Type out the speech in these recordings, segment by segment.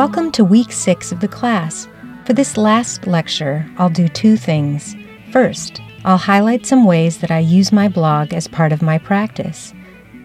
Welcome to week six of the class. For this last lecture, I'll do two things. First, I'll highlight some ways that I use my blog as part of my practice.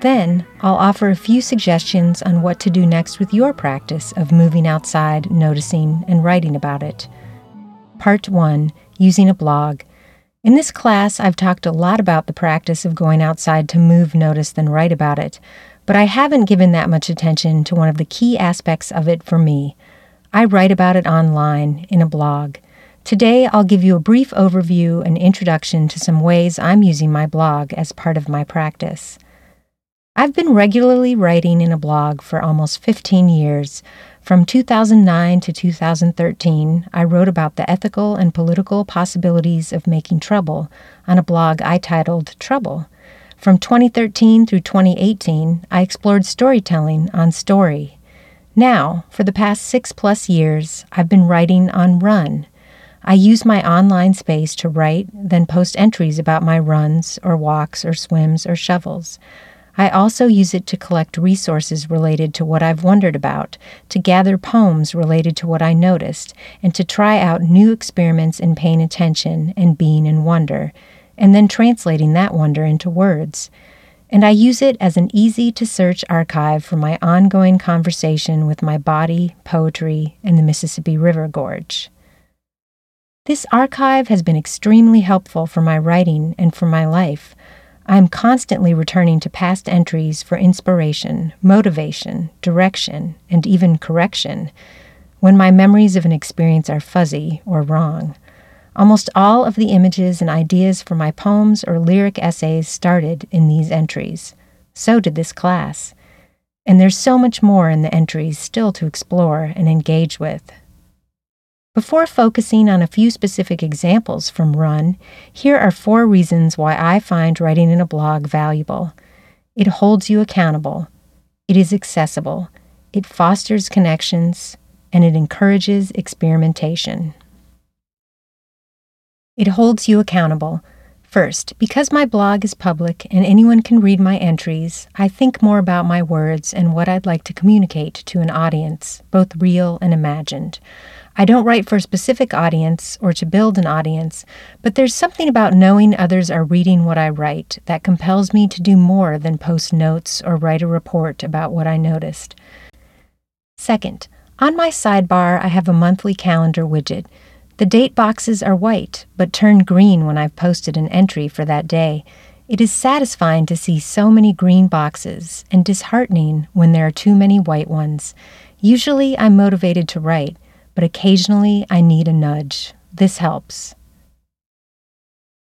Then, I'll offer a few suggestions on what to do next with your practice of moving outside, noticing, and writing about it. Part 1 Using a blog. In this class, I've talked a lot about the practice of going outside to move, notice, then write about it, but I haven't given that much attention to one of the key aspects of it for me. I write about it online in a blog. Today, I'll give you a brief overview and introduction to some ways I'm using my blog as part of my practice. I've been regularly writing in a blog for almost 15 years, from 2009 to 2013, I wrote about the ethical and political possibilities of making trouble on a blog I titled Trouble. From 2013 through 2018, I explored storytelling on Story. Now, for the past six plus years, I've been writing on Run. I use my online space to write, then post entries about my runs or walks or swims or shovels. I also use it to collect resources related to what I've wondered about, to gather poems related to what I noticed, and to try out new experiments in paying attention and being in wonder, and then translating that wonder into words. And I use it as an easy to search archive for my ongoing conversation with my body, poetry, and the Mississippi River Gorge. This archive has been extremely helpful for my writing and for my life. I am constantly returning to past entries for inspiration, motivation, direction, and even correction when my memories of an experience are fuzzy or wrong. Almost all of the images and ideas for my poems or lyric essays started in these entries. So did this class. And there's so much more in the entries still to explore and engage with. Before focusing on a few specific examples from Run, here are four reasons why I find writing in a blog valuable. It holds you accountable, it is accessible, it fosters connections, and it encourages experimentation. It holds you accountable. First, because my blog is public and anyone can read my entries, I think more about my words and what I'd like to communicate to an audience, both real and imagined. I don't write for a specific audience or to build an audience, but there's something about knowing others are reading what I write that compels me to do more than post notes or write a report about what I noticed. Second, on my sidebar, I have a monthly calendar widget. The date boxes are white, but turn green when I've posted an entry for that day. It is satisfying to see so many green boxes and disheartening when there are too many white ones. Usually, I'm motivated to write but occasionally I need a nudge. This helps.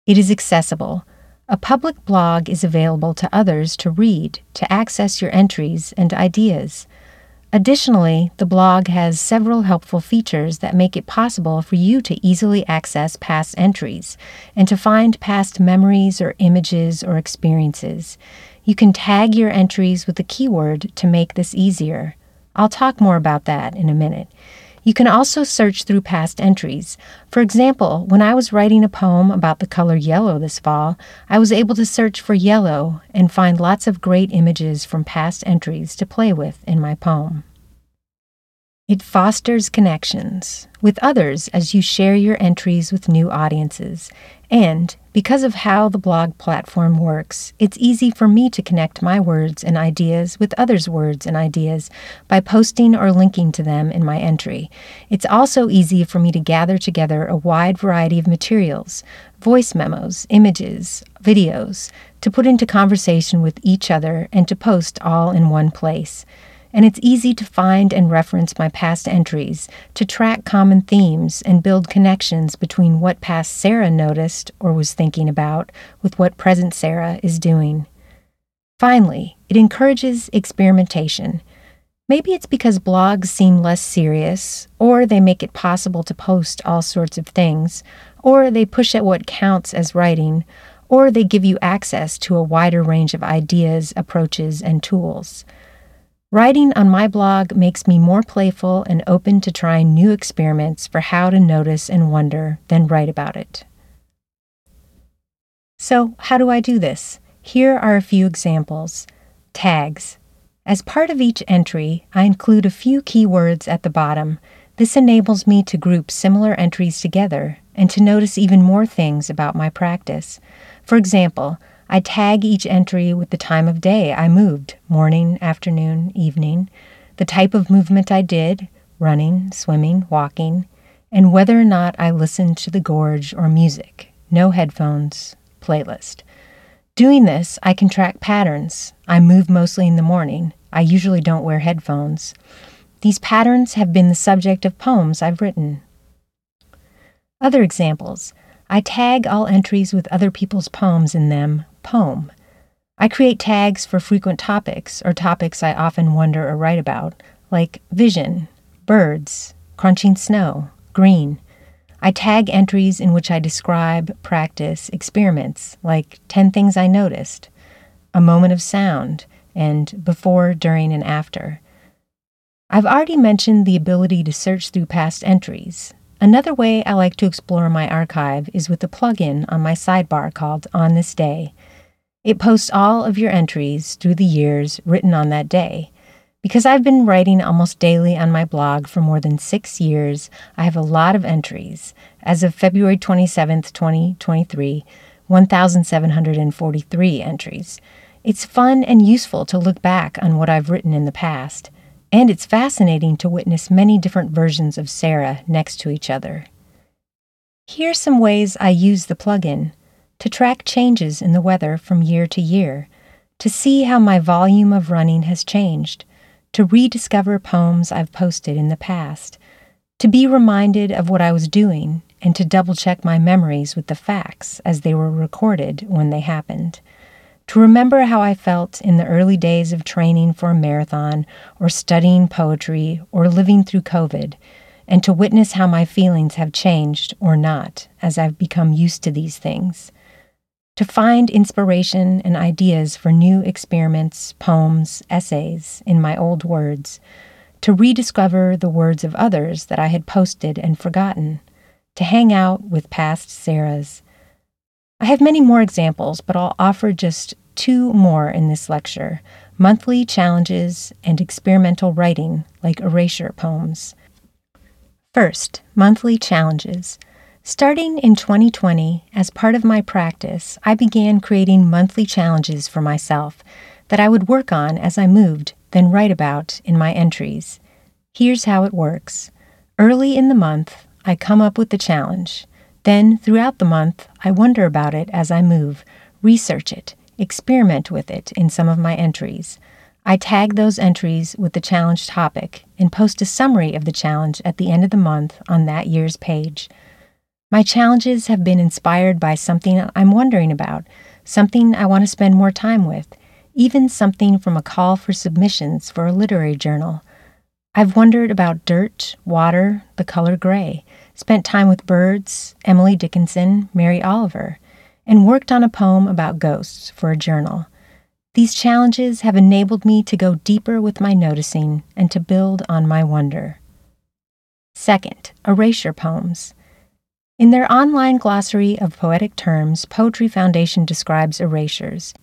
It is accessible. A public blog is available to others to read, to access your entries and ideas. Additionally, the blog has several helpful features that make it possible for you to easily access past entries and to find past memories or images or experiences. You can tag your entries with a keyword to make this easier. I'll talk more about that in a minute. You can also search through past entries. For example, when I was writing a poem about the color yellow this fall, I was able to search for yellow and find lots of great images from past entries to play with in my poem. It fosters connections with others as you share your entries with new audiences. And because of how the blog platform works, it's easy for me to connect my words and ideas with others' words and ideas by posting or linking to them in my entry. It's also easy for me to gather together a wide variety of materials voice memos, images, videos to put into conversation with each other and to post all in one place and it's easy to find and reference my past entries, to track common themes and build connections between what past Sarah noticed or was thinking about with what present Sarah is doing. Finally, it encourages experimentation. Maybe it's because blogs seem less serious, or they make it possible to post all sorts of things, or they push at what counts as writing, or they give you access to a wider range of ideas, approaches, and tools. Writing on my blog makes me more playful and open to trying new experiments for how to notice and wonder, then write about it. So, how do I do this? Here are a few examples. Tags. As part of each entry, I include a few keywords at the bottom. This enables me to group similar entries together and to notice even more things about my practice. For example, I tag each entry with the time of day I moved morning, afternoon, evening, the type of movement I did running, swimming, walking, and whether or not I listened to the gorge or music. No headphones, playlist. Doing this, I can track patterns. I move mostly in the morning. I usually don't wear headphones. These patterns have been the subject of poems I've written. Other examples I tag all entries with other people's poems in them, poem. I create tags for frequent topics or topics I often wonder or write about, like vision, birds, crunching snow, green. I tag entries in which I describe, practice, experiments, like 10 things I noticed, a moment of sound, and before, during, and after. I've already mentioned the ability to search through past entries. Another way I like to explore my archive is with a plugin on my sidebar called On This Day. It posts all of your entries through the years written on that day. Because I've been writing almost daily on my blog for more than six years, I have a lot of entries. As of February 27th, 2023, 1,743 entries. It's fun and useful to look back on what I've written in the past. And it's fascinating to witness many different versions of Sarah next to each other. Here are some ways I use the plugin to track changes in the weather from year to year, to see how my volume of running has changed, to rediscover poems I've posted in the past, to be reminded of what I was doing, and to double check my memories with the facts as they were recorded when they happened to remember how I felt in the early days of training for a marathon, or studying poetry, or living through COVID, and to witness how my feelings have changed or not as I've become used to these things. To find inspiration and ideas for new experiments, poems, essays in my old words. To rediscover the words of others that I had posted and forgotten. To hang out with past Sarahs I have many more examples, but I'll offer just two more in this lecture monthly challenges and experimental writing, like erasure poems. First, monthly challenges. Starting in 2020, as part of my practice, I began creating monthly challenges for myself that I would work on as I moved, then write about in my entries. Here's how it works Early in the month, I come up with the challenge. Then, throughout the month, I wonder about it as I move, research it, experiment with it in some of my entries. I tag those entries with the challenge topic and post a summary of the challenge at the end of the month on that year's page. My challenges have been inspired by something I'm wondering about, something I want to spend more time with, even something from a call for submissions for a literary journal. I've wondered about dirt, water, the color gray spent time with birds, Emily Dickinson, Mary Oliver, and worked on a poem about ghosts for a journal. These challenges have enabled me to go deeper with my noticing and to build on my wonder. Second, erasure poems. In their online glossary of poetic terms, Poetry Foundation describes erasures.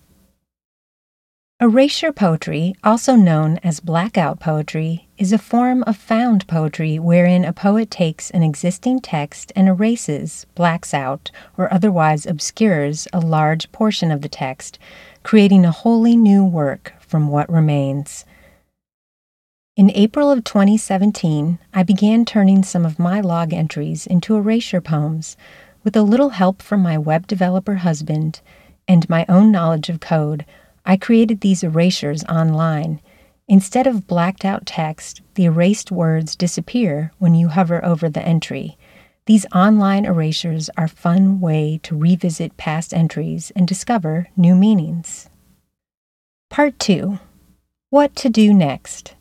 Erasure poetry, also known as blackout poetry, is a form of found poetry wherein a poet takes an existing text and erases, blacks out, or otherwise obscures a large portion of the text, creating a wholly new work from what remains. In April of 2017, I began turning some of my log entries into erasure poems, with a little help from my web developer husband and my own knowledge of code. I created these erasures online Instead of blacked out text, the erased words disappear when you hover over the entry. These online erasures are a fun way to revisit past entries and discover new meanings. Part 2 What to do next.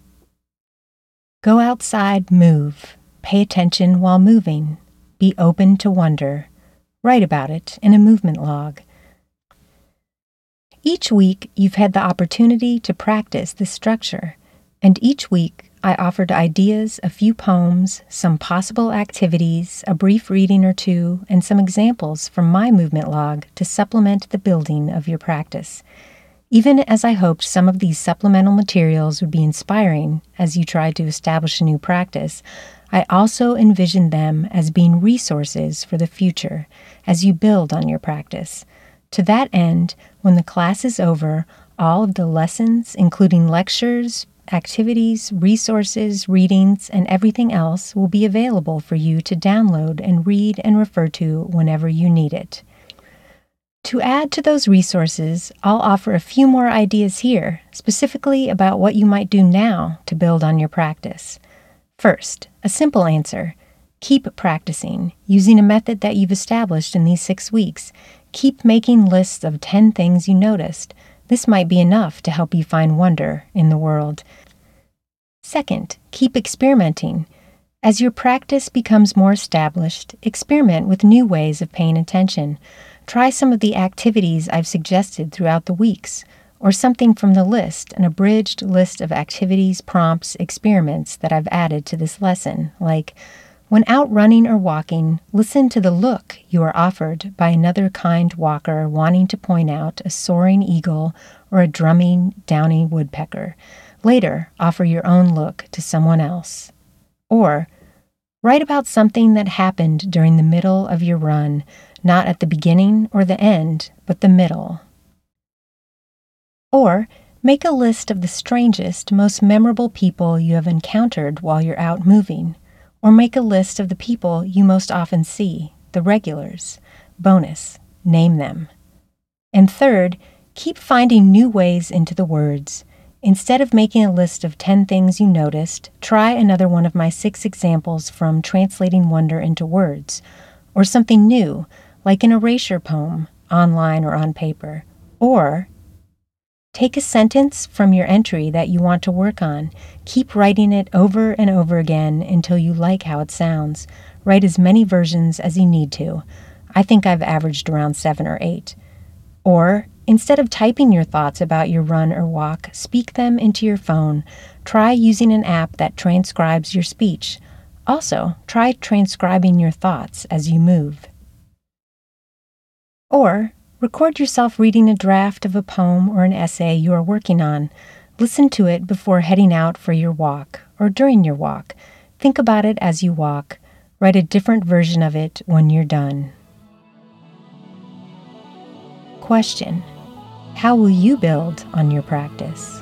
Go outside, move. Pay attention while moving. Be open to wonder. Write about it in a movement log. Each week, you've had the opportunity to practice this structure, and each week, I offered ideas, a few poems, some possible activities, a brief reading or two, and some examples from my movement log to supplement the building of your practice. Even as I hoped some of these supplemental materials would be inspiring as you tried to establish a new practice, I also envisioned them as being resources for the future as you build on your practice. To that end, when the class is over, all of the lessons, including lectures, activities, resources, readings, and everything else, will be available for you to download and read and refer to whenever you need it. To add to those resources, I'll offer a few more ideas here, specifically about what you might do now to build on your practice. First, a simple answer keep practicing using a method that you've established in these six weeks. Keep making lists of 10 things you noticed. This might be enough to help you find wonder in the world. Second, keep experimenting. As your practice becomes more established, experiment with new ways of paying attention. Try some of the activities I've suggested throughout the weeks, or something from the list, an abridged list of activities, prompts, experiments that I've added to this lesson, like when out running or walking, listen to the look you are offered by another kind walker wanting to point out a soaring eagle or a drumming downy woodpecker. Later, offer your own look to someone else. Or, write about something that happened during the middle of your run not at the beginning or the end, but the middle. Or make a list of the strangest, most memorable people you have encountered while you're out moving, or make a list of the people you most often see, the regulars. Bonus, name them. And third, keep finding new ways into the words. Instead of making a list of 10 things you noticed, try another one of my six examples from Translating Wonder into Words, or something new, like an erasure poem, online or on paper. Or take a sentence from your entry that you want to work on. Keep writing it over and over again until you like how it sounds. Write as many versions as you need to. I think I've averaged around seven or eight. Or, instead of typing your thoughts about your run or walk, speak them into your phone. Try using an app that transcribes your speech. Also, try transcribing your thoughts as you move. Or record yourself reading a draft of a poem or an essay you are working on. Listen to it before heading out for your walk or during your walk. Think about it as you walk. Write a different version of it when you're done. Question How will you build on your practice?